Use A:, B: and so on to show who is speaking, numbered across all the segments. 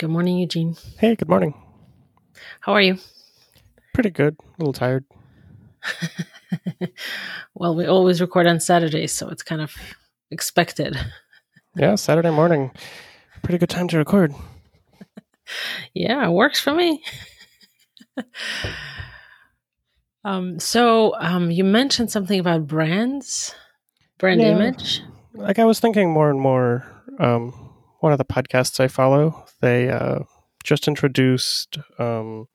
A: Good morning, Eugene.
B: Hey, good morning.
A: How are you?
B: Pretty good. A little tired.
A: well, we always record on Saturdays, so it's kind of expected.
B: Yeah, Saturday morning. Pretty good time to record.
A: yeah, it works for me. um, so um, you mentioned something about brands, brand
B: Yeah.
A: image.
B: Like I was thinking more and more. Um, one of the podcasts I follow, they uh, just introduced um,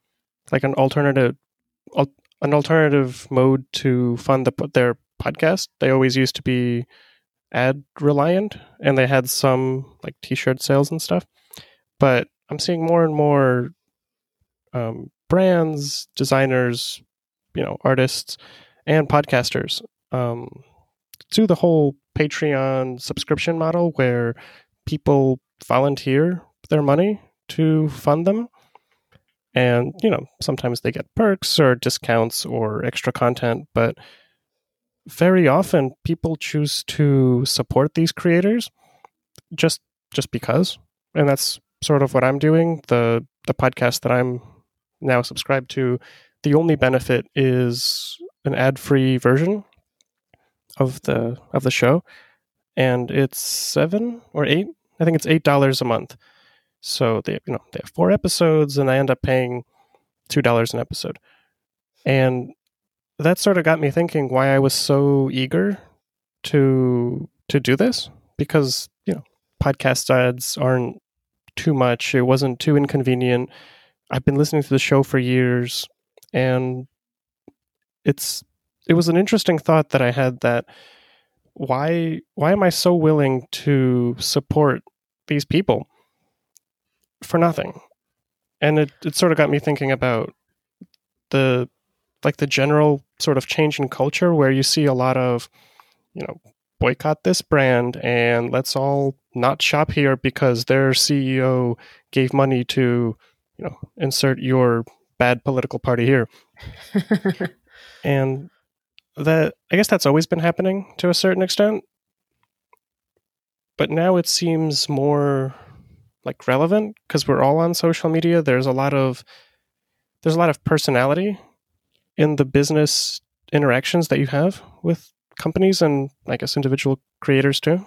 B: like an alternative, al- an alternative mode to fund the, their podcast. They always used to be ad reliant, and they had some like T-shirt sales and stuff. But I'm seeing more and more um, brands, designers, you know, artists, and podcasters um, do the whole Patreon subscription model where people volunteer their money to fund them. And, you know, sometimes they get perks or discounts or extra content, but very often people choose to support these creators just just because. And that's sort of what I'm doing. The the podcast that I'm now subscribed to, the only benefit is an ad-free version of the of the show and it's seven or eight. I think it's eight dollars a month. So they, you know, they have four episodes, and I end up paying two dollars an episode. And that sort of got me thinking why I was so eager to to do this because you know podcast ads aren't too much. It wasn't too inconvenient. I've been listening to the show for years, and it's it was an interesting thought that I had that why why am I so willing to support these people for nothing? And it, it sort of got me thinking about the like the general sort of change in culture where you see a lot of, you know, boycott this brand and let's all not shop here because their CEO gave money to, you know, insert your bad political party here. And that I guess that's always been happening to a certain extent. But now it seems more like relevant because we're all on social media. There's a lot of there's a lot of personality in the business interactions that you have with companies and I guess individual creators too.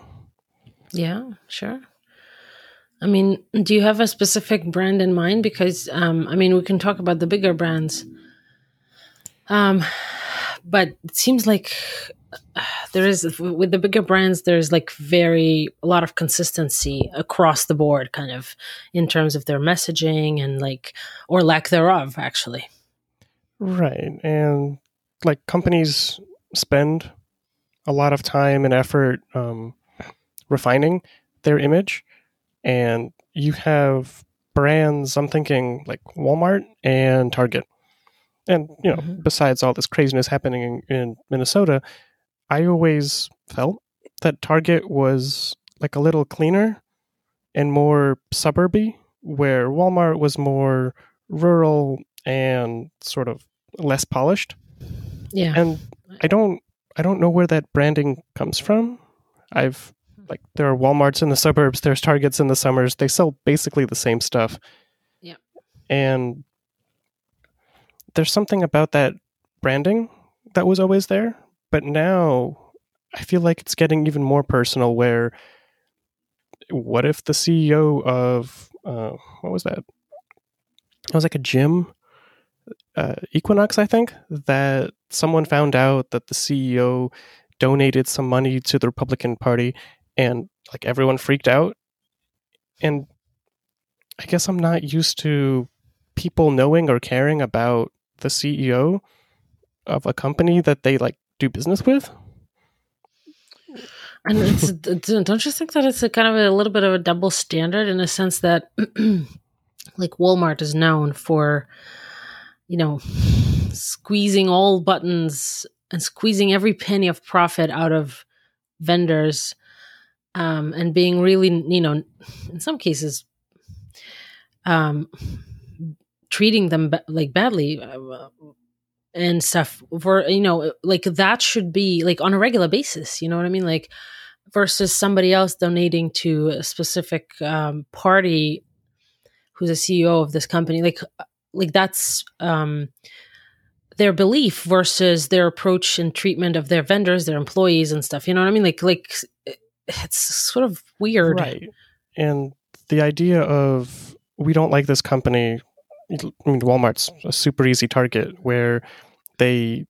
A: yeah, sure. I mean, do you have a specific brand in mind? Because um, I mean, we can talk about the bigger brands, um, but it seems like there is with the bigger brands. There's like very a lot of consistency across the board, kind of in terms of their messaging and like or lack thereof, actually.
B: Right. And like companies spend a lot of time and effort um, refining their image. And you have brands, I'm thinking like Walmart and Target. And, you know,
A: Mhm.
B: besides all this craziness happening in, in Minnesota, I always felt that Target was like a little cleaner and more suburby, where Walmart was more rural and sort of less polished
A: Yeah.
B: and i don't i don't know where that branding comes from i've like there are walmarts in the suburbs there's targets in the summers they sell basically the same stuff
A: Yeah.
B: and there's something about that branding that was always there but now i feel like it's getting even more personal where what if the ceo of uh, what was that it was like a gym uh, Equinox, I think, that someone found out that the CEO donated some money to the Republican Party and like everyone freaked out. And I guess I'm not used to people knowing or caring about the CEO of a company that they like do business with.
A: And it's, don't you think that it's a kind of a little bit of a double standard in a sense that, like, Walmart is known for, you know, squeezing all buttons and squeezing every penny of profit out of vendors um, and being really, you know, in some cases, um, treating them ba- like badly uh, and stuff for you know like that should be like on a regular basis you know what i mean like versus somebody else donating to a specific um, party who's a CEO of this company. Like, like that's um, their belief versus their approach and treatment of their vendors, their employees, and stuff. You know what I mean? Like, like it's sort of weird,
B: right? And the idea of we don't like this company. I mean, Walmart's a super easy target where they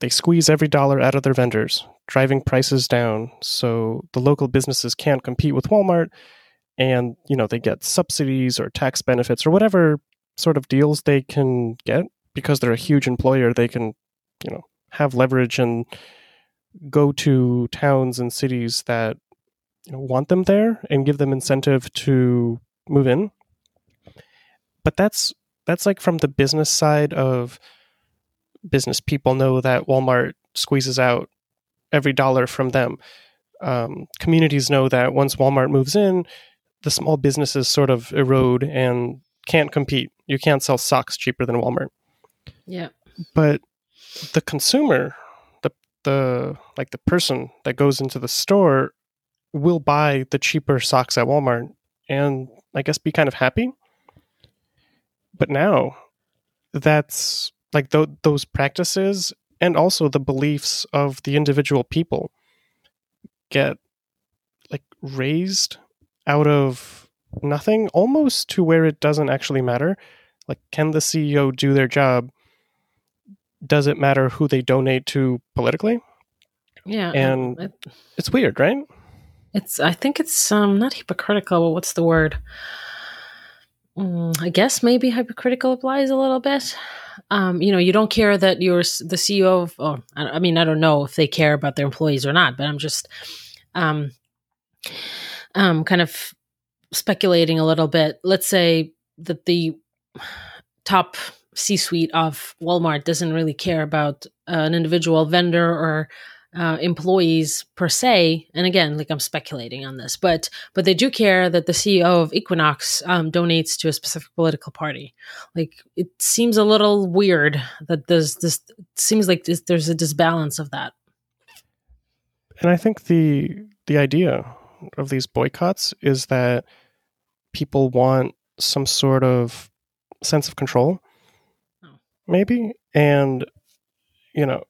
B: they squeeze every dollar out of their vendors, driving prices down so the local businesses can't compete with Walmart and, you know, they get subsidies or tax benefits or whatever sort of deals they can get because they're a huge employer, they can, you know, have leverage and go to towns and cities that you know, want them there and give them incentive to move in. But that's that's like from the business side of business people know that Walmart squeezes out every dollar from them. Um, communities know that once Walmart moves in, the small businesses sort of erode and can't compete. You can't sell socks cheaper than Walmart.
A: Yeah.
B: But the consumer, the the like the person that goes into the store will buy the cheaper socks at Walmart and I guess be kind of happy. But now that's like th- those practices and also the beliefs of the individual people get like raised out of nothing almost to where it doesn't actually matter. Like can the ceo do their job? Does it matter who they donate to politically?
A: Yeah
B: and it, it's weird right?
A: It's i think it's um not hypocritical but what's the word mm, i guess maybe hypocritical applies a little bit um, you know, you don't care that you're the CEO of, oh, I mean, I don't know if they care about their employees or not, but I'm just, um, um, kind of speculating a little bit. Let's say that the top C suite of Walmart doesn't really care about uh, an individual vendor or uh, employees per se and again like i'm speculating on this but but they do care that the ceo of equinox um, donates to a specific political party like it seems a little weird that there's this seems like there's a disbalance of that
B: and i think the the idea of these boycotts is that people want some sort of sense of control oh. maybe and you know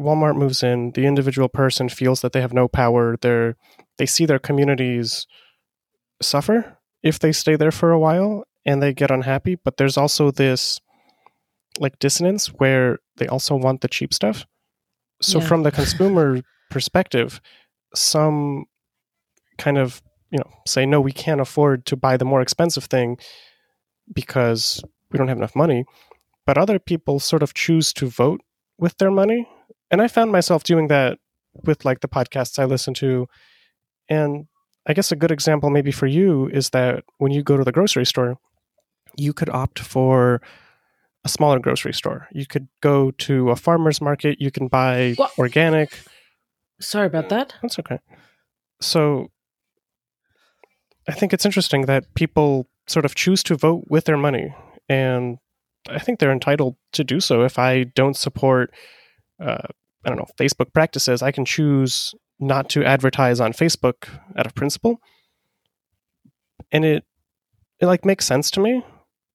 B: Walmart moves in, the individual person feels that they have no power. They're they see their communities suffer if they stay there for a while and they get unhappy, but there's also this like dissonance where they also want the cheap stuff. So yeah. from the consumer perspective, some kind of, you know, say no, we can't afford to buy the more expensive thing because we don't have enough money. But other people sort of choose to vote with their money and I found myself doing that with like the podcasts I listen to. And I guess a good example maybe for you is that when you go to the grocery store, you could opt for a smaller grocery store. You could go to a farmer's market, you can buy what? organic.
A: Sorry about that.
B: That's okay. So I think it's interesting that people sort of choose to vote with their money. And I think they're entitled to do so. If I don't support uh, I don't know, Facebook practices, I can choose not to advertise on Facebook out of principle. And it it like makes sense to me,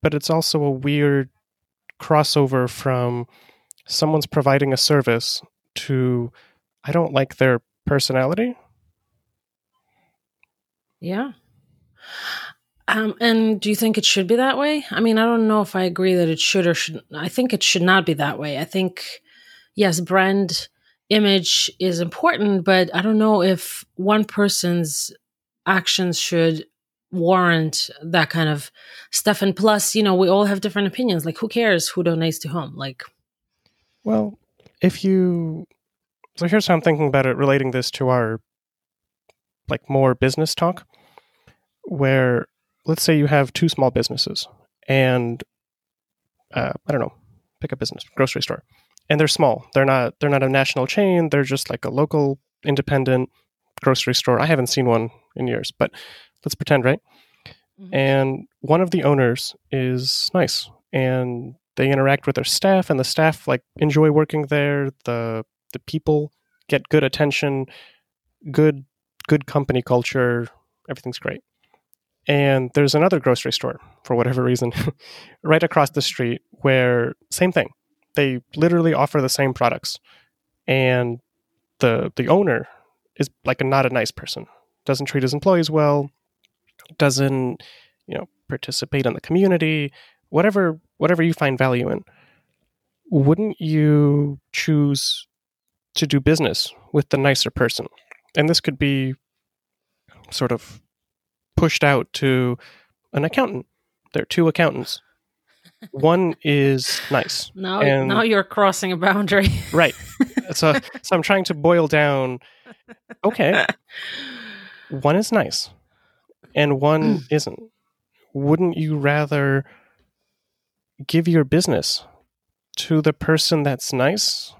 B: but it's also a weird crossover from someone's providing a service to I don't like their personality.
A: Yeah. Um, and do you think it should be that way? I mean, I don't know if I agree that it should or should. I think it should not be that way. I think yes, brand image is important, but I don't know if one person's actions should warrant that kind of stuff. And plus, you know, we all have different opinions. Like, who cares who donates to whom? Like,
B: well, if you, so here's how I'm thinking about it, relating this to our like more business talk, where let's say you have two small businesses and uh, I don't know, pick a business, grocery store and they're small. They're not they're not a national chain. They're just like a local independent grocery store. I haven't seen one in years, but let's pretend, right? Mm-hmm. And one of the owners is nice and they interact with their staff and the staff like enjoy working there. The the people get good attention, good good company culture, everything's great. And there's another grocery store, for whatever reason, right across the street where, same thing. They literally offer the same products. And the the owner is like a, not a nice person. Doesn't treat his employees well, doesn't, you know, participate in the community, whatever whatever you find value in. Wouldn't you choose to do business with the nicer person? And this could be sort of pushed out to an accountant. There are two accountants. One is nice.
A: Now, now you're crossing a boundary.
B: right. So, so I'm trying to boil down. Okay, one is nice, and one isn't. Wouldn't you rather give your business to the person that's nice,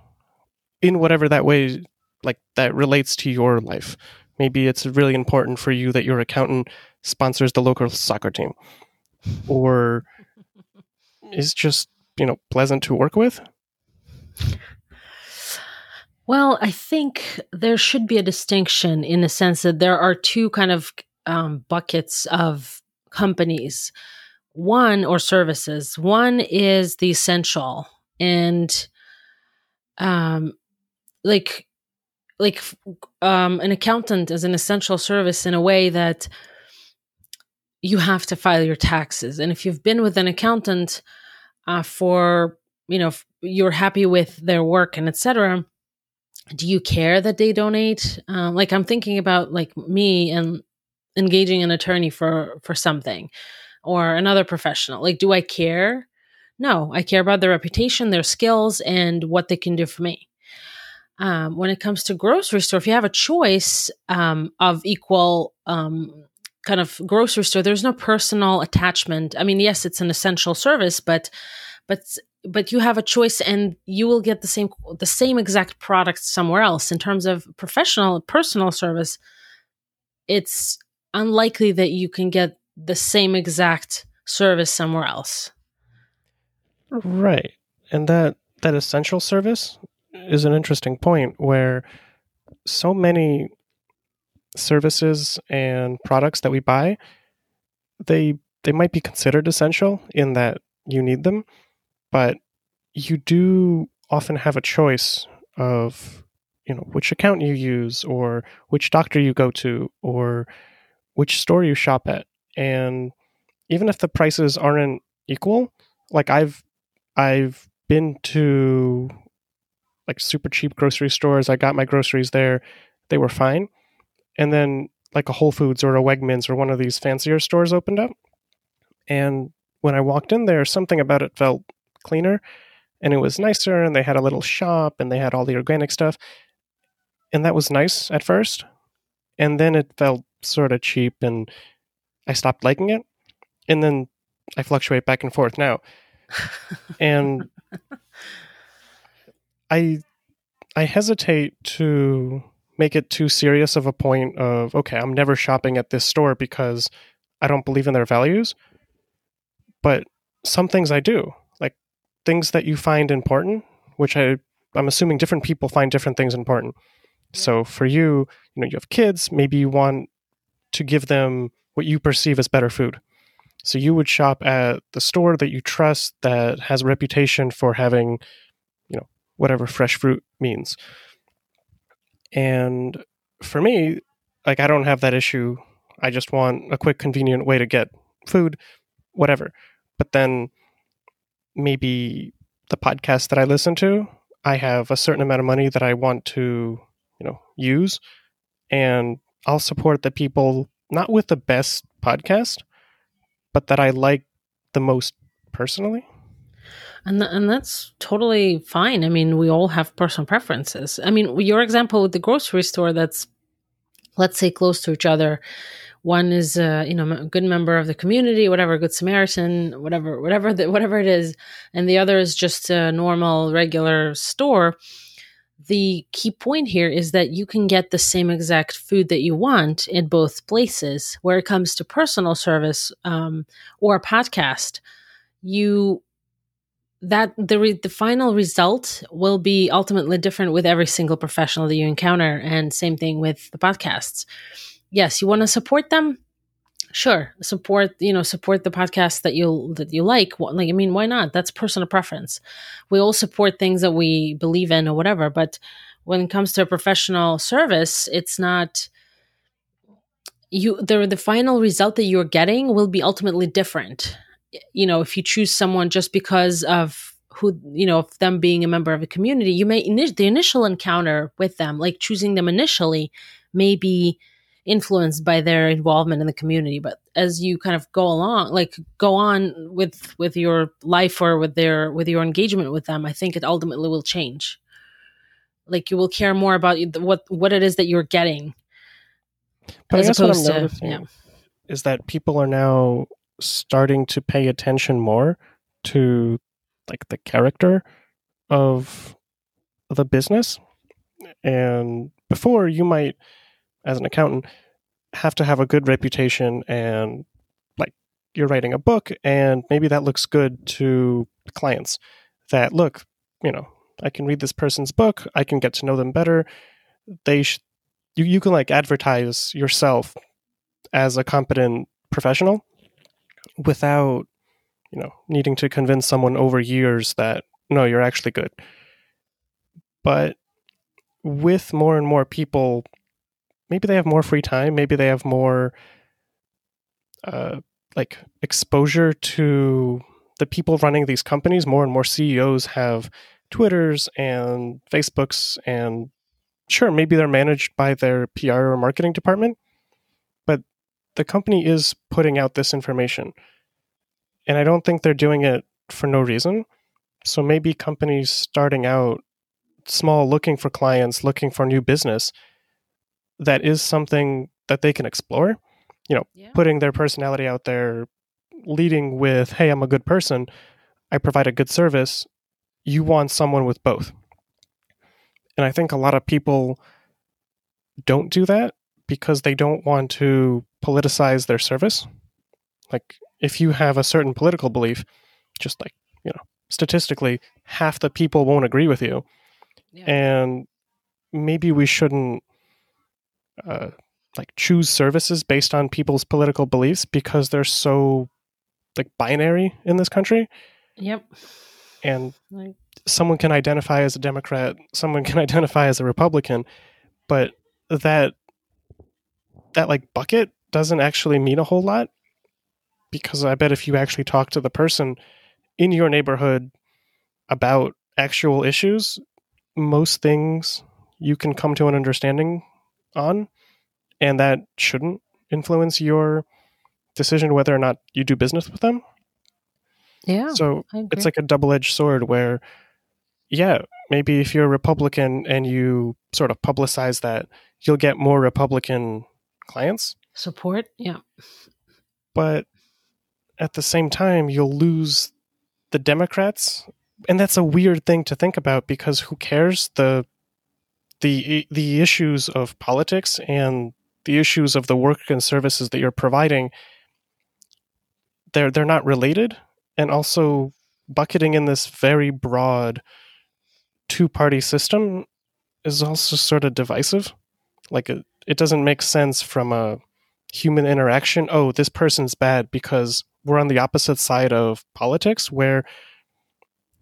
B: in whatever that way, like that relates to your life? Maybe it's really important for you that your accountant sponsors the local soccer team or is just, you know, pleasant to work with?
A: Well, I think there should be a distinction in the sense that there are two kind of um, buckets of companies. One or services. One is the essential, and um, like like um, an accountant is an essential service in a way that you have to file your taxes and if you've been with an accountant uh, for you know you're happy with their work and etc do you care that they donate? Uh, like i'm thinking about like me and engaging an attorney for for something or another professional. Like do i care? No i care about their reputation their skills and what they can do for me. Um, when it comes to grocery store, if you have a choice um, of equal um, kind of grocery store, there's no personal attachment. I mean, yes, it's an essential service, but but but you have a choice, and you will get the same the same exact product somewhere else. In terms of professional personal service, it's unlikely that you can get the same exact service somewhere else.
B: Right, and that that essential service is an interesting point where so many services and products that we buy they they might be considered essential in that you need them but you do often have a choice of you know which account you use or which doctor you go to or which store you shop at and even if the prices aren't equal like i've i've been to like super cheap grocery stores. I got my groceries there. They were fine. And then like a Whole Foods or a Wegmans or one of these fancier stores opened up. And when I walked in there, something about it felt cleaner and it was nicer and they had a little shop and they had all the organic stuff. And that was nice at first. And then it felt sort of cheap and I stopped liking it. And then I fluctuate back and forth now. and I I hesitate to make it too serious of a point of okay, I'm never shopping at this store because I don't believe in their values. But some things I do, like things that you find important, which I I'm assuming different people find different things important. So for you, you know, you have kids, maybe you want to give them what you perceive as better food. So you would shop at the store that you trust that has a reputation for having you know, whatever fresh fruit means. And for me, like I don't have that issue. I just want a quick, convenient way to get food, whatever. But then maybe the podcast that I listen to, I have a certain amount of money that I want to, you know, use. And I'll support the people not with the best podcast, but that I like the most personally
A: and th- and that's totally fine. I mean, we all have personal preferences. I mean, your example with the grocery store that's let's say close to each other. One is a you know a good member of the community, whatever, good Samaritan, whatever, whatever, the, whatever it is, and the other is just a normal regular store. The key point here is that you can get the same exact food that you want in both places. Where it comes to personal service um, or a podcast, you that the re- the final result will be ultimately different with every single professional that you encounter and same thing with the podcasts yes you want to support them Sure, support you know support the podcast that you that you like. Like I mean, why not? That's personal preference. We all support things that we believe in or whatever. But when it comes to a professional service, it's not you. The the final result that you're getting will be ultimately different. You know, if you choose someone just because of who you know of them being a member of a community, you may the initial encounter with them, like choosing them initially, may be influenced by their involvement in the community but as you kind of go along like go on with with your life or with their with your engagement with them i think it ultimately will change like you will care more about what what it is that you're getting
B: but as opposed to yeah. is that people are now starting to pay attention more to like the character of the business. And before you might as an accountant have to have a good reputation and like you're writing a book and maybe that looks good to clients that look you know i can read this person's book. I can get to know them better. They sh- you, you can like advertise yourself as a competent professional without you know needing to convince someone over years that no you're actually good. But with more and more people maybe they have more free time maybe they have more uh, like exposure to the people running these companies more and more ceos have twitters and facebooks and sure maybe they're managed by their pr or marketing department the company is putting out this information and i don't think they're doing it for no reason so maybe companies starting out small looking for clients looking for new business that is something that they can explore. You know, yeah. putting their personality out there, leading with, hey, I'm a good person, I provide a good service. You want someone with both. And I think a lot of people don't do that because they don't want to politicize their service. Like, if you have a certain political belief, just like, you know, statistically, half the people won't agree with you. Yeah. And maybe we shouldn't uh, like choose services based on people's political beliefs because they're so like binary in this country.
A: Yep.
B: And like. someone can identify as a Democrat, someone can identify as a Republican, but that that like bucket doesn't actually mean a whole lot because I bet if you actually talk to the person in your neighborhood about actual issues, most things you can come to an understanding on, and that shouldn't influence your decision whether or not you do business with them.
A: Yeah.
B: So it's like a double edged sword where, yeah, maybe if you're a Republican and you sort of publicize that, you'll get more Republican clients.
A: Support. Yeah.
B: But at the same time, you'll lose the Democrats. And that's a weird thing to think about because who cares? The the the issues of politics and the issues of the work and services that you're providing they're they're not related and also bucketing in this very broad two party system is also sort of divisive like it, it doesn't make sense from a human interaction oh this person's bad because we're on the opposite side of politics where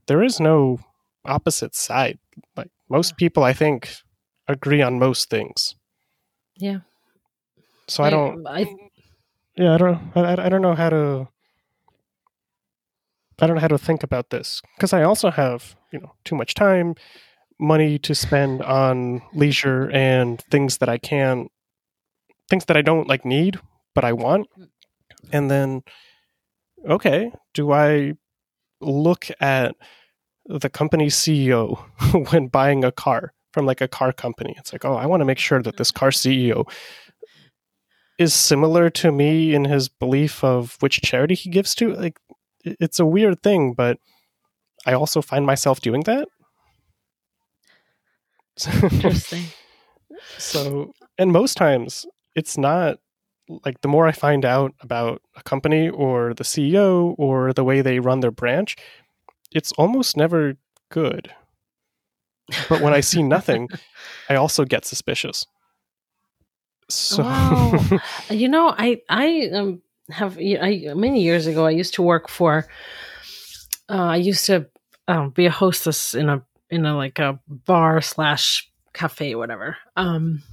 B: there is no opposite side like most people i think agree on most things.
A: Yeah.
B: So I, I don't. I, yeah, I don't. I, I don't know how to. I don't know how to think about this because I also have you know too much time, money to spend on leisure and things that I can, things that I don't like need but I want, mm. and then, okay, do I look at the company CEO when buying a car from like a car company. It's like, oh, I want to make sure that this mm. car CEO is similar to me in his belief of which charity he gives to. Like, it's a weird thing, but I also find myself doing that.
A: Interesting.
B: so, and most times it's not like the more I find out about a company or the CEO or the way they run their branch, it's almost never good. But when I see nothing, I also get suspicious.
A: So wow. you know, I I am have I, many years ago. I used to work for. Uh, I used to um, be a hostess in a in a like a bar slash cafe, whatever. Um,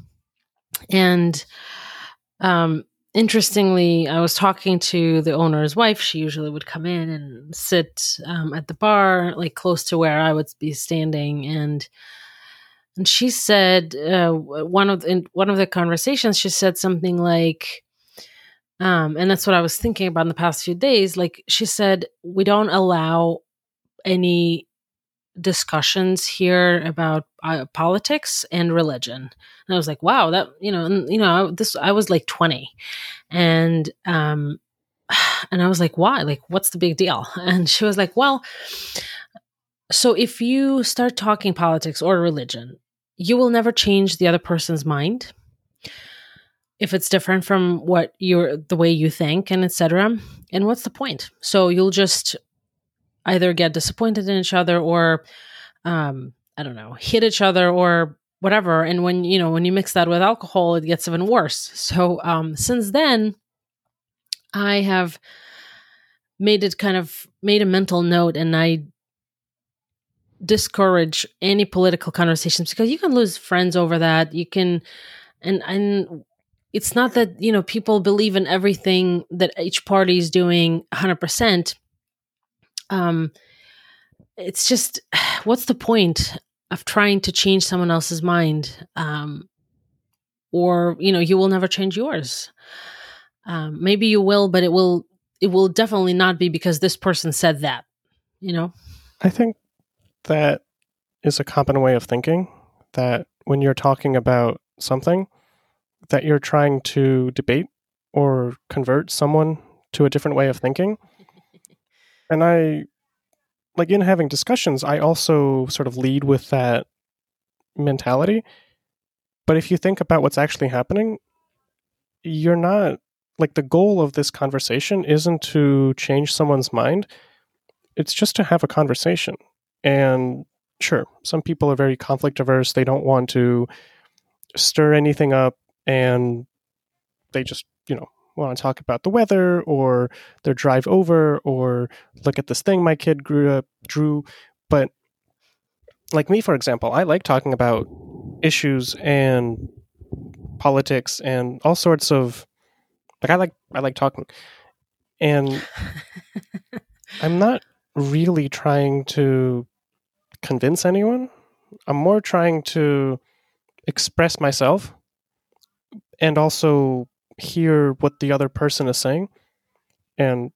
A: and um, interestingly, I was talking to the owner's wife. She usually would come in and sit um, at the bar, like close to where I would be standing, and and she said uh, one of the, in one of the conversations, she said something like, um, and that's what I was thinking about in the past few days. Like she said, we don't allow any discussions here about uh, politics and religion. And i was like wow that you know and, you know this i was like 20 and um and i was like why? Like what's the big deal? And she was like well so if you start talking politics or religion you will never change the other person's mind. If it's different from what you're the way you think and etc and what's the point? So you'll just either get disappointed in each other or um i don't know hit each other or whatever. And when you know when you mix that with alcohol it gets even worse. So um since then i have made it kind of made a mental note and i discourage any political conversations because you can lose friends over that. You can and and it's not that you know people believe in everything that each party is doing 100% um it's just what's the point of trying to change someone else's mind um or you know you will never change yours? Um maybe you will but it will it will definitely not be because this person said that you know?
B: I think that is a common way of thinking that when you're talking about something that you're trying to debate or convert someone to a different way of thinking and I like in having discussions, I also sort of lead with that mentality. But if you think about what's actually happening, you're not like the goal of this conversation isn't to change someone's mind. It's just to have a conversation. And sure, some people are very conflict averse. They don't want to stir anything up and they just, you know, want to talk about the weather or their drive over or look at this thing my kid grew up drew. But like me for example i like talking about issues and politics and all sorts of like i like i like talking. And i'm not really trying to convince anyone. I'm more trying to express myself and also hear what the other person is saying. And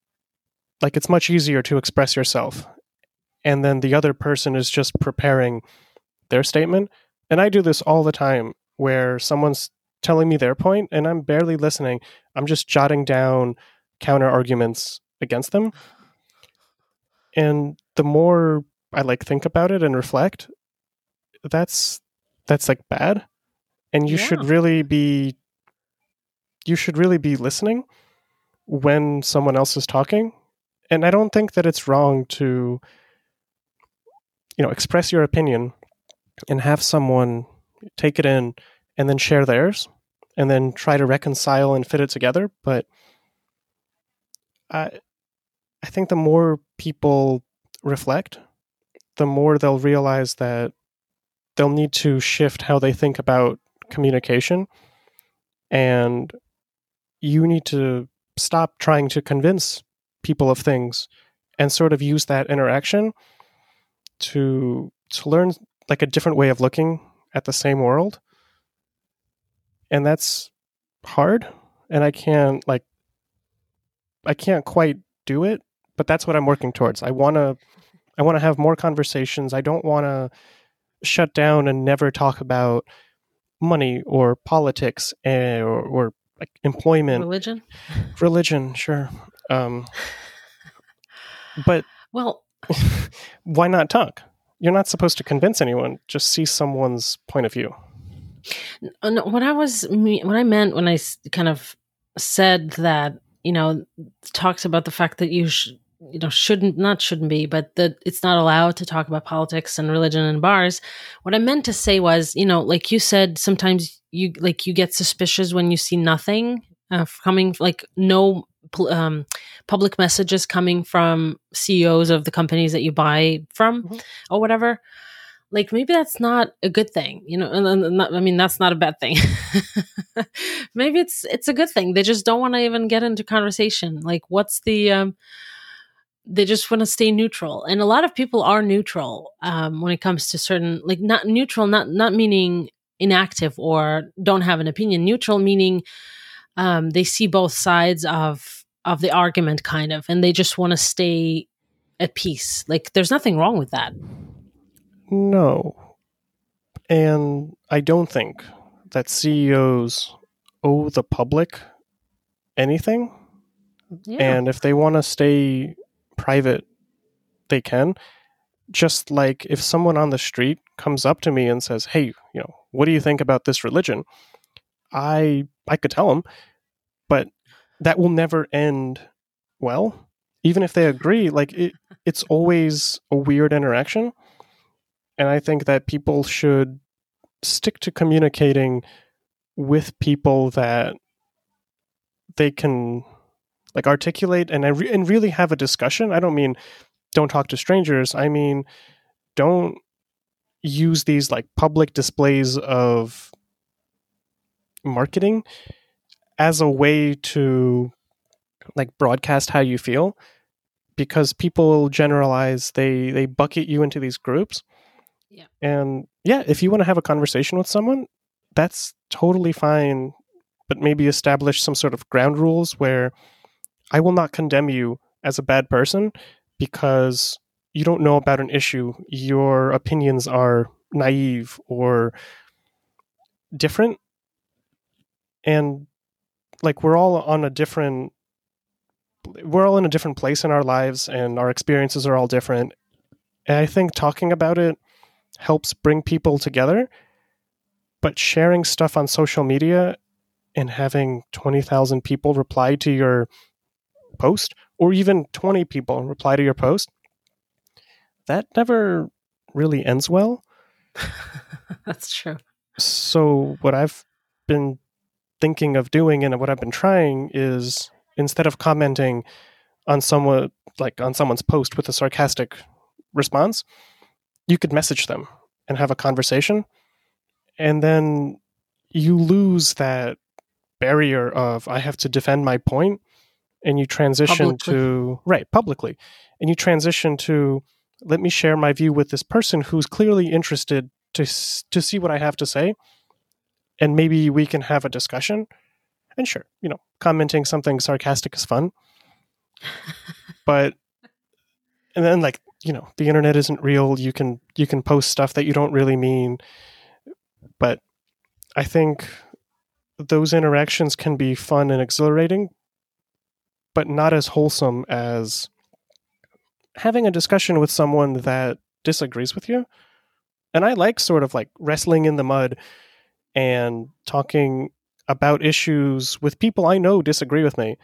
B: like it's much easier to express yourself. And then the other person is just preparing their statement. And i do this all the time where someone's telling me their point and i'm barely listening. I'm just jotting down counter arguments against them. And the more i like think about it and reflect that's that's like bad. And you yeah. should really be you should really be listening when someone else is talking. And I don't think that it's wrong to, you know, express your opinion and have someone take it in and then share theirs and then try to reconcile and fit it together. But I, I think the more people reflect, the more they'll realize that they'll need to shift how they think about communication and you need to stop trying to convince people of things and sort of use that interaction to to learn like a different way of looking at the same world. And that's hard and i can't like i can't quite do it but that's what i'm working towards. I want to i want to have more conversations. I don't want to shut down and never talk about money or politics eh, or, or like employment,
A: religion,
B: religion, sure. Um, but
A: well,
B: why not talk? You're not supposed to convince anyone. Just see someone's point of view.
A: No, what I was, what I meant when I kind of said that, you know, talks about the fact that you should you know shouldn't not shouldn't be but that it's not allowed to talk about politics and religion in bars. What i meant to say was you know like you said sometimes you like you get suspicious when you see nothing uh, coming like no um, public messages coming from CEOs of the companies that you buy from mm-hmm. or whatever. Like maybe that's not a good thing you know and, i mean that's not a bad thing. Maybe it's it's a good thing. They just don't want to even get into conversation. Like what's the um they just want to stay neutral and a lot of people are neutral um when it comes to certain like not neutral not not meaning inactive or don't have an opinion neutral meaning um they see both sides of of the argument kind of and they just want to stay at peace like there's nothing wrong with that
B: no. And I don't think that CEOs owe the public anything. Yeah. And if they want to stay private, they can. Just like if someone on the street comes up to me and says, "Hey, you know, what do you think about this religion?" I I could tell them, but that will never end well. Even if they agree, like it, it's always a weird interaction and I think that people should stick to communicating with people that they can like articulate and re- and really have a discussion. I don't mean don't talk to strangers. I mean don't use these like public displays of marketing as a way to like broadcast how you feel because people generalize they they bucket you into these groups
A: yeah.
B: And yeah, if you want to have a conversation with someone, that's totally fine. But maybe establish some sort of ground rules where I will not condemn you as a bad person because you don't know about an issue. Your opinions are naive or different. And like we're all on a different we're all in a different place in our lives and our experiences are all different. And I think talking about it helps bring people together. But sharing stuff on social media and having 20,000 people reply to your post, or even 20 people reply to your post, that never really ends well.
A: That's true.
B: So, what I've been thinking of doing and what I've been trying is instead of commenting on someone like on someone's post with a sarcastic response, you could message them and have a conversation and then you lose that barrier of i have to defend my point and you transition publicly. to right publicly and you transition to let me share my view with this person who's clearly interested to to see what i have to say and maybe we can have a discussion. And sure you know commenting something sarcastic is fun. But and then like you know the internet isn't real you can you can post stuff that you don't really mean. But i think those interactions can be fun and exhilarating but not as wholesome as having a discussion with someone that disagrees with you and i like sort of like wrestling in the mud and talking about issues with people i know disagree with me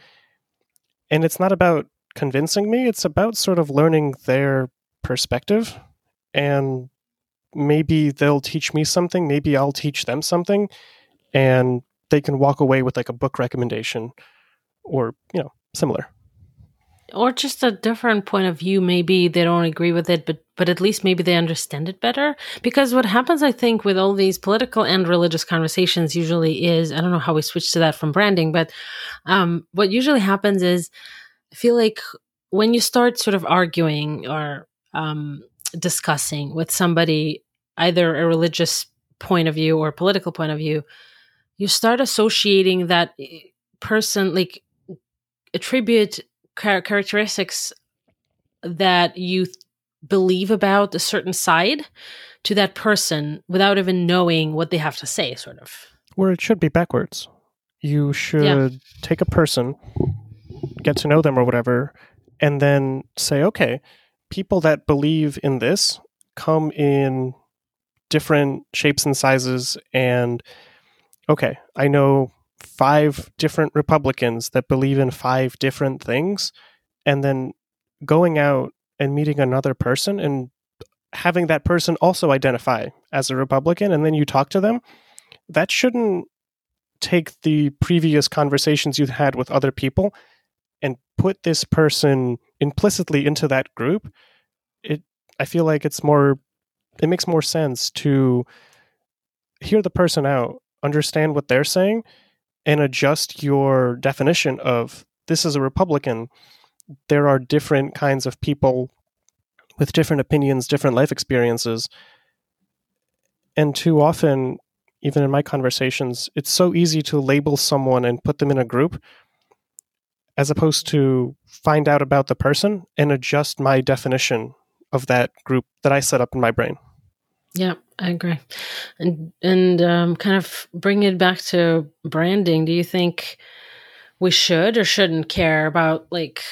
B: and it's not about convincing me. It's about sort of learning their perspective and maybe they'll teach me something, maybe I'll teach them something and they can walk away with like a book recommendation or, you know, similar.
A: Or just a different point of view. Maybe they don't agree with it, but but at least maybe they understand it better. Because what happens, I think, with all these political and religious conversations usually is I don't know how we switch to that from branding, but um, what usually happens is I feel like when you start sort of arguing or um, discussing with somebody, either a religious point of view or a political point of view, you start associating that eh, person, like attribute char- characteristics that you th- believe about a certain side to that person without even knowing what they have to say, sort of.
B: Where it should be backwards. You should yeah. take a person get to know them or whatever, and then say, okay, people that believe in this come in different shapes and sizes. And okay, I know five different Republicans that believe in five different things. And then going out and meeting another person and having that person also identify as a Republican, and then you talk to them, that shouldn't take the previous conversations you've had with other people and put this person implicitly into that group, it I feel like it's more it makes more sense to hear the person out, understand what they're saying, and adjust your definition of this is a Republican. There are different kinds of people with different opinions, different life experiences. And too often, even in my conversations, it's so easy to label someone and put them in a group as opposed to find out about the person and adjust my definition of that group that I set up in my brain.
A: Yeah, I agree. And and um, kind of bring it back to branding. Do you think we should or shouldn't care about like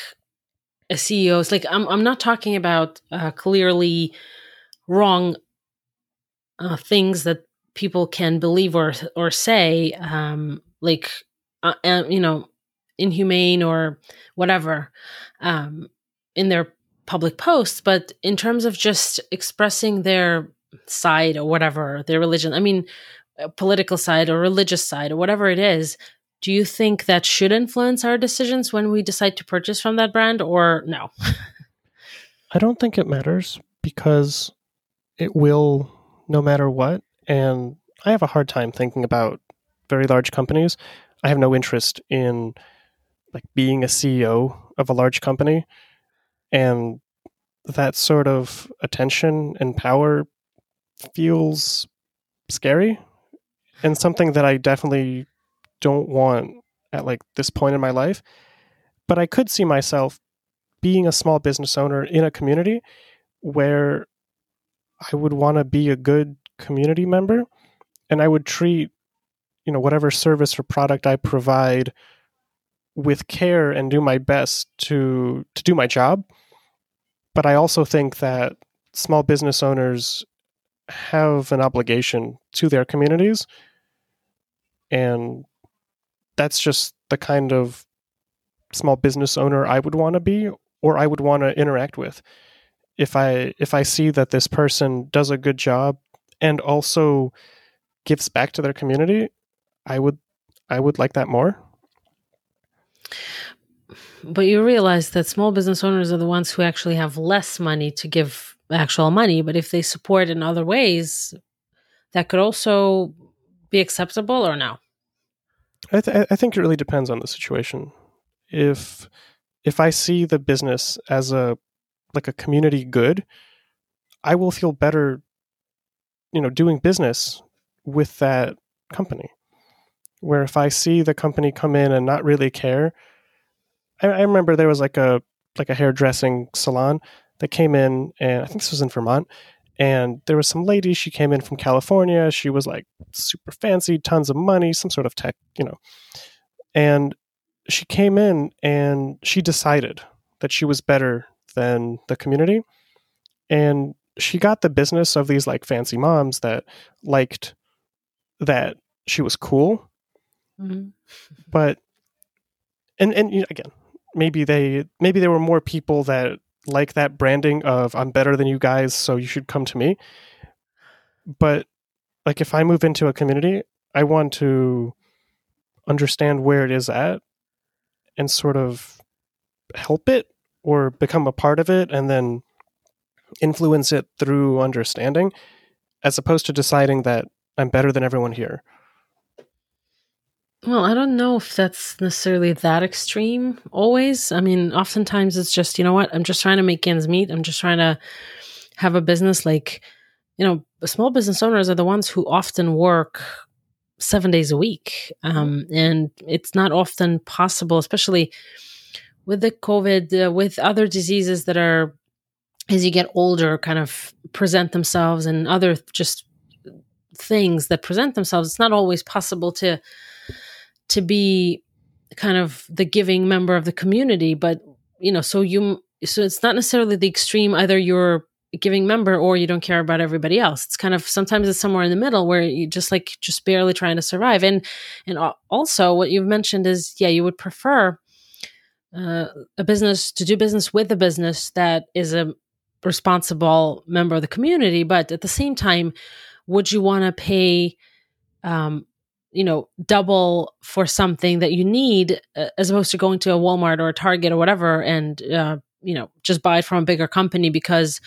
A: a CEO's? Like, I'm I'm not talking about uh, clearly wrong uh, things that people can believe or or say, um, like uh, you know, inhumane or whatever um, in their public posts, but in terms of just expressing their side or whatever, their religion, I mean, uh, political side or religious side or whatever it is, do you think that should influence our decisions when we decide to purchase from that brand or no?
B: I don't think it matters because it will no matter what. And I have a hard time thinking about very large companies. I have no interest in like being a CEO of a large company and that sort of attention and power feels scary and something that I definitely don't want at like this point in my life. But I could see myself being a small business owner in a community where I would want to be a good community member and I would treat you know whatever service or product I provide with care and do my best to to do my job. But I also think that small business owners have an obligation to their communities and that's just the kind of small business owner I would want to be or I would want to interact with. If I if I see that this person does a good job and also gives back to their community, I would I would like that more.
A: But you realize that small business owners are the ones who actually have less money to give actual money. But if they support in other ways, that could also be acceptable or no?
B: I, th- I think it really depends on the situation. If if I see the business as a like a community good, I will feel better, you know, doing business with that company. Where if I see the company come in and not really care, I, I remember there was like a like a hairdressing salon that came in, and I think this was in Vermont, and there was some lady she came in from california she was like super fancy tons of money some sort of tech you know and she came in and she decided that she was better than the community and she got the business of these like fancy moms that liked that she was cool mm-hmm. but and and you know, again maybe they maybe there were more people that like that branding of I'm better than you guys, so you should come to me. But like if I move into a community, I want to understand where it is at and sort of help it or become a part of it and then influence it through understanding as opposed to deciding that I'm better than everyone here.
A: Well, I don't know if that's necessarily that extreme always. I mean, oftentimes it's just, you know what, I'm just trying to make ends meet. I'm just trying to have a business like, you know, small business owners are the ones who often work seven days a week. Um, and it's not often possible, especially with the COVID, uh, with other diseases that are, as you get older, kind of present themselves and other just things that present themselves. It's not always possible to to be kind of the giving member of the community but you know so you so it's not necessarily the extreme either you're giving member or you don't care about everybody else. It's kind of sometimes it's somewhere in the middle where you just like just barely trying to survive. And and also what you've mentioned is yeah you would prefer uh, a business to do business with a business that is a responsible member of the community but at the same time would you want to pay um, you know, double for something that you need uh, as opposed to going to a Walmart or a Target or whatever and, uh, you know, just buy it from a bigger company because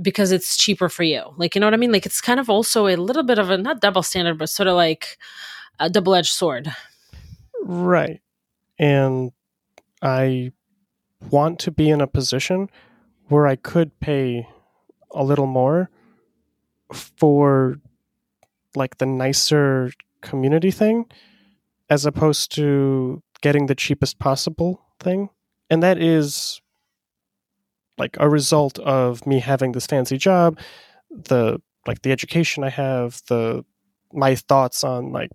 A: because it's cheaper for you. Like, you know what I mean? Like, it's kind of also a little bit of a not double standard, but sort of like a double edged sword.
B: Right. And I want to be in a position where I could pay a little more for like the nicer community thing as opposed to getting the cheapest possible thing. And that is like a result of me having this fancy job, the like the education I have, the my thoughts on like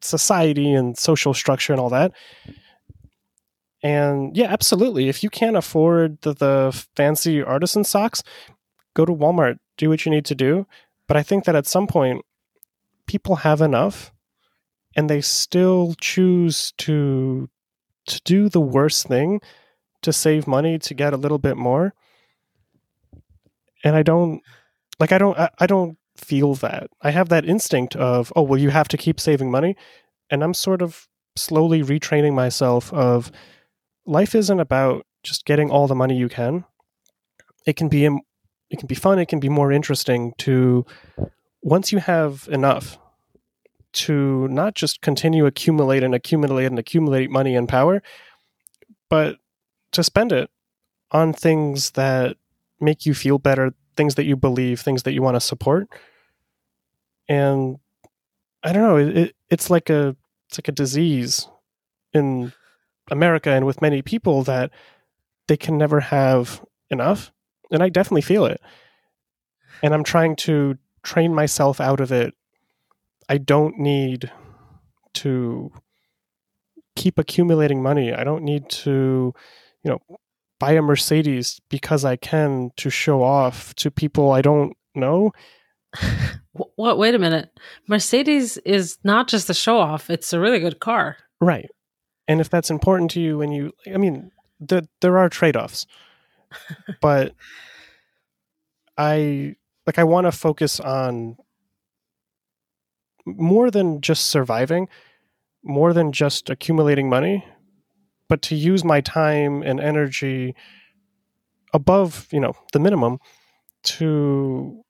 B: society and social structure and all that. And yeah, absolutely. If you can't afford the, the fancy artisan socks, go to Walmart, do what you need to do. But I think that at some point, people have enough and they still choose to to do the worst thing to save money to get a little bit more. And i don't like i don't I, I, don't feel that. I have that instinct of oh well you have to keep saving money. And i'm sort of slowly retraining myself of life isn't about just getting all the money you can. It can be it can be fun. It can be more interesting to once you have enough to not just continue accumulate and accumulate and accumulate money and power but to spend it on things that make you feel better, things that you believe, things that you want to support. And I don't know, it, it's like a it's like a disease in America and with many people that they can never have enough. And I definitely feel it. And I'm trying to train myself out of it. I don't need to keep accumulating money. I don't need to, you know, buy a Mercedes because I can to show off to people I don't know.
A: what? Wait a minute. Mercedes is not just a show off; it's a really good car.
B: Right. And if that's important to you, and you, I mean, the, there are trade offs, but I like I want to focus on more than just surviving, more than just accumulating money, but to use my time and energy above you know the minimum to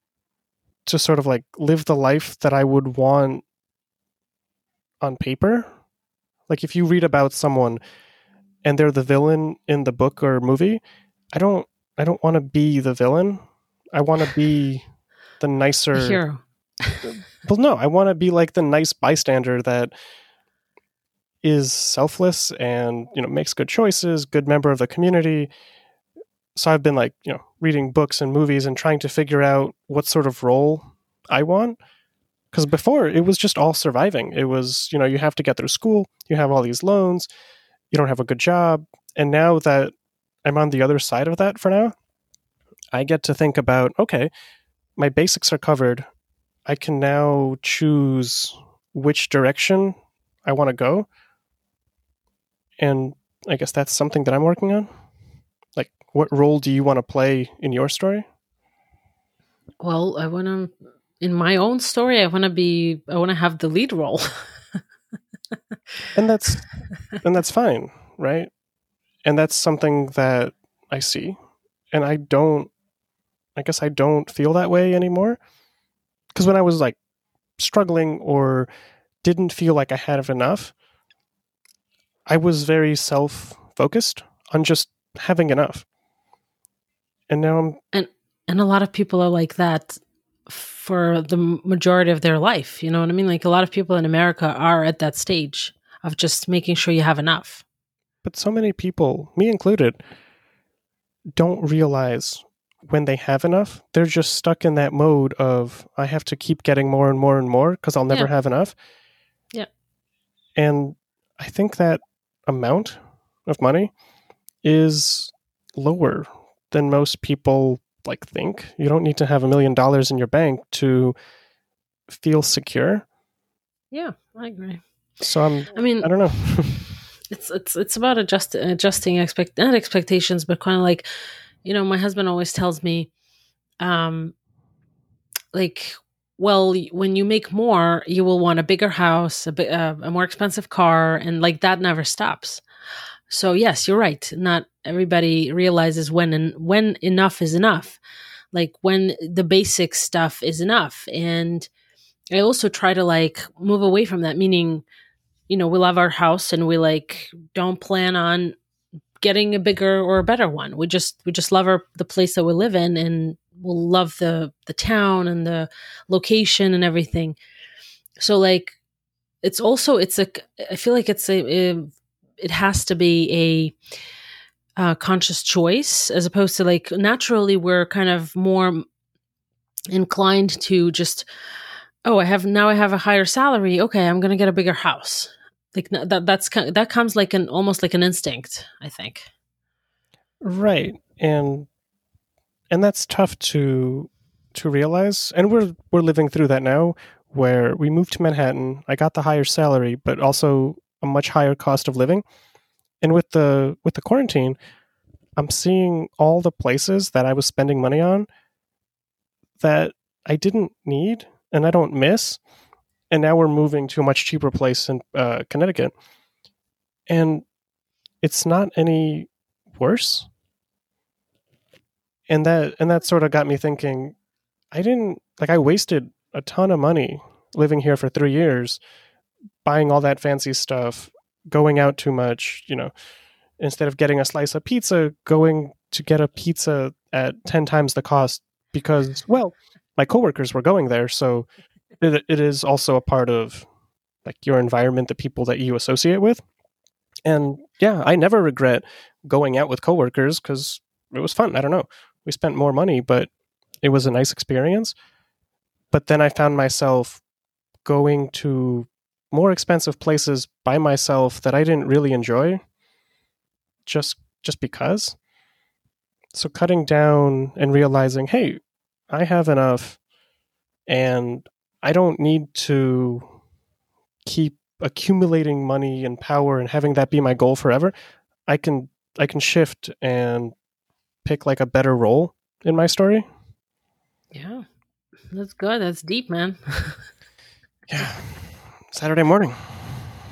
B: to sort of like live the life that I would want on paper. Like if you read about someone and they're the villain in the book or movie, I don't I don't want to be the villain. I want to be the nicer
A: hero.
B: well no, I want to be like the nice bystander that is selfless and you know makes good choices good member of the community. So i've been like you know reading books and movies and trying to figure out what sort of role i want. Because before it was just all surviving. It was you know you have to get through school you have all these loans you don't have a good job and now that i'm on the other side of that for now i get to think about okay my basics are covered i can now choose which direction i want to go and I guess that's something that I'm working on. Like, what role do you want to play in your story?
A: Well, I want to, in my own story, I want to be, I want to have the lead role.
B: and that's, and that's fine, right? And that's something that I see. And I don't, I guess I don't feel that way anymore. Because when I was like struggling or didn't feel like I had enough, I was very self focused on just having enough. And now I'm
A: and and a lot of people are like that for the majority of their life, you know what I mean? Like a lot of people in America are at that stage of just making sure you have enough.
B: But so many people, me included, don't realize when they have enough, they're just stuck in that mode of I have to keep getting more and more and more because I'll never yeah. have enough.
A: Yeah.
B: And I think that amount of money is lower than most people like think. You don't need to have a million dollars in your bank to feel secure.
A: Yeah, I agree.
B: So I'm.
A: I mean,
B: I don't know.
A: it's it's it's about adjust, adjusting expect not expectations, but kind of like, you know, my husband always tells me, um, like well, when you make more, you will want a bigger house, a, bi- uh, a more expensive car, and like that never stops. So yes, you're right. Not everybody realizes when and when enough is enough. Like when the basic stuff is enough. And I also try to like move away from that, meaning, you know, we love our house and we like don't plan on getting a bigger or a better one. We just we just love our the place that we live in and we'll love the the town and the location and everything. So like it's also it's a I feel like it's a, a it has to be a uh, conscious choice as opposed to like naturally we're kind of more inclined to just oh i have now i have a higher salary okay i'm gonna get a bigger house like that that's that comes like an almost like an instinct i think
B: right and and that's tough to to realize and we're we're living through that now where we moved to manhattan i got the higher salary but also a much higher cost of living. And with the with the quarantine, I'm seeing all the places that I was spending money on that I didn't need and I don't miss. And now we're moving to a much cheaper place in uh, Connecticut, and it's not any worse. And that and that sort of got me thinking. I didn't like I wasted a ton of money living here for three years buying all that fancy stuff, going out too much, you know, instead of getting a slice of pizza, going to get a pizza at 10 times the cost because, well, my coworkers were going there. So it, it is also a part of like your environment, the people that you associate with. And yeah, I never regret going out with coworkers because it was fun. I don't know. We spent more money, but it was a nice experience. But then I found myself going to more expensive places by myself that I didn't really enjoy just just because. So cutting down and realizing, hey, I have enough and I don't need to keep accumulating money and power and having that be my goal forever. I can I can shift and pick like a better role in my story.
A: Yeah. That's good. That's deep, man.
B: yeah. Saturday morning.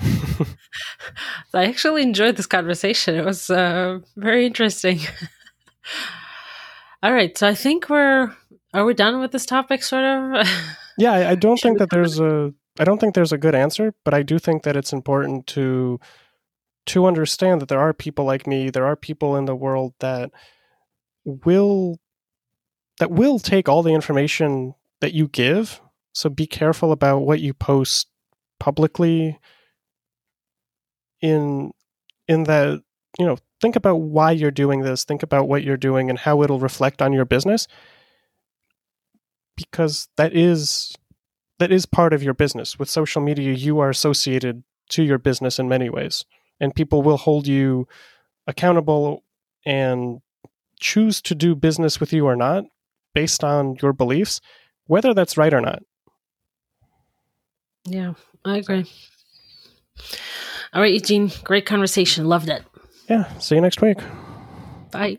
A: I actually enjoyed this conversation. It was uh, very interesting. All right, so I think we're are we done with this topic, sort of?
B: yeah, I, I don't think that there's a I don't think there's a good answer, but I do think that it's important to to understand that there are people like me, there are people in the world that will that will take all the information that you give. So be careful about what you post publicly in in that you know think about why you're doing this think about what you're doing and how it'll reflect on your business because that is that is part of your business with social media you are associated to your business in many ways and people will hold you accountable and choose to do business with you or not based on your beliefs whether that's right or not
A: yeah I agree. All right, Eugene. Great conversation. Loved it.
B: Yeah. See you next week.
A: Bye.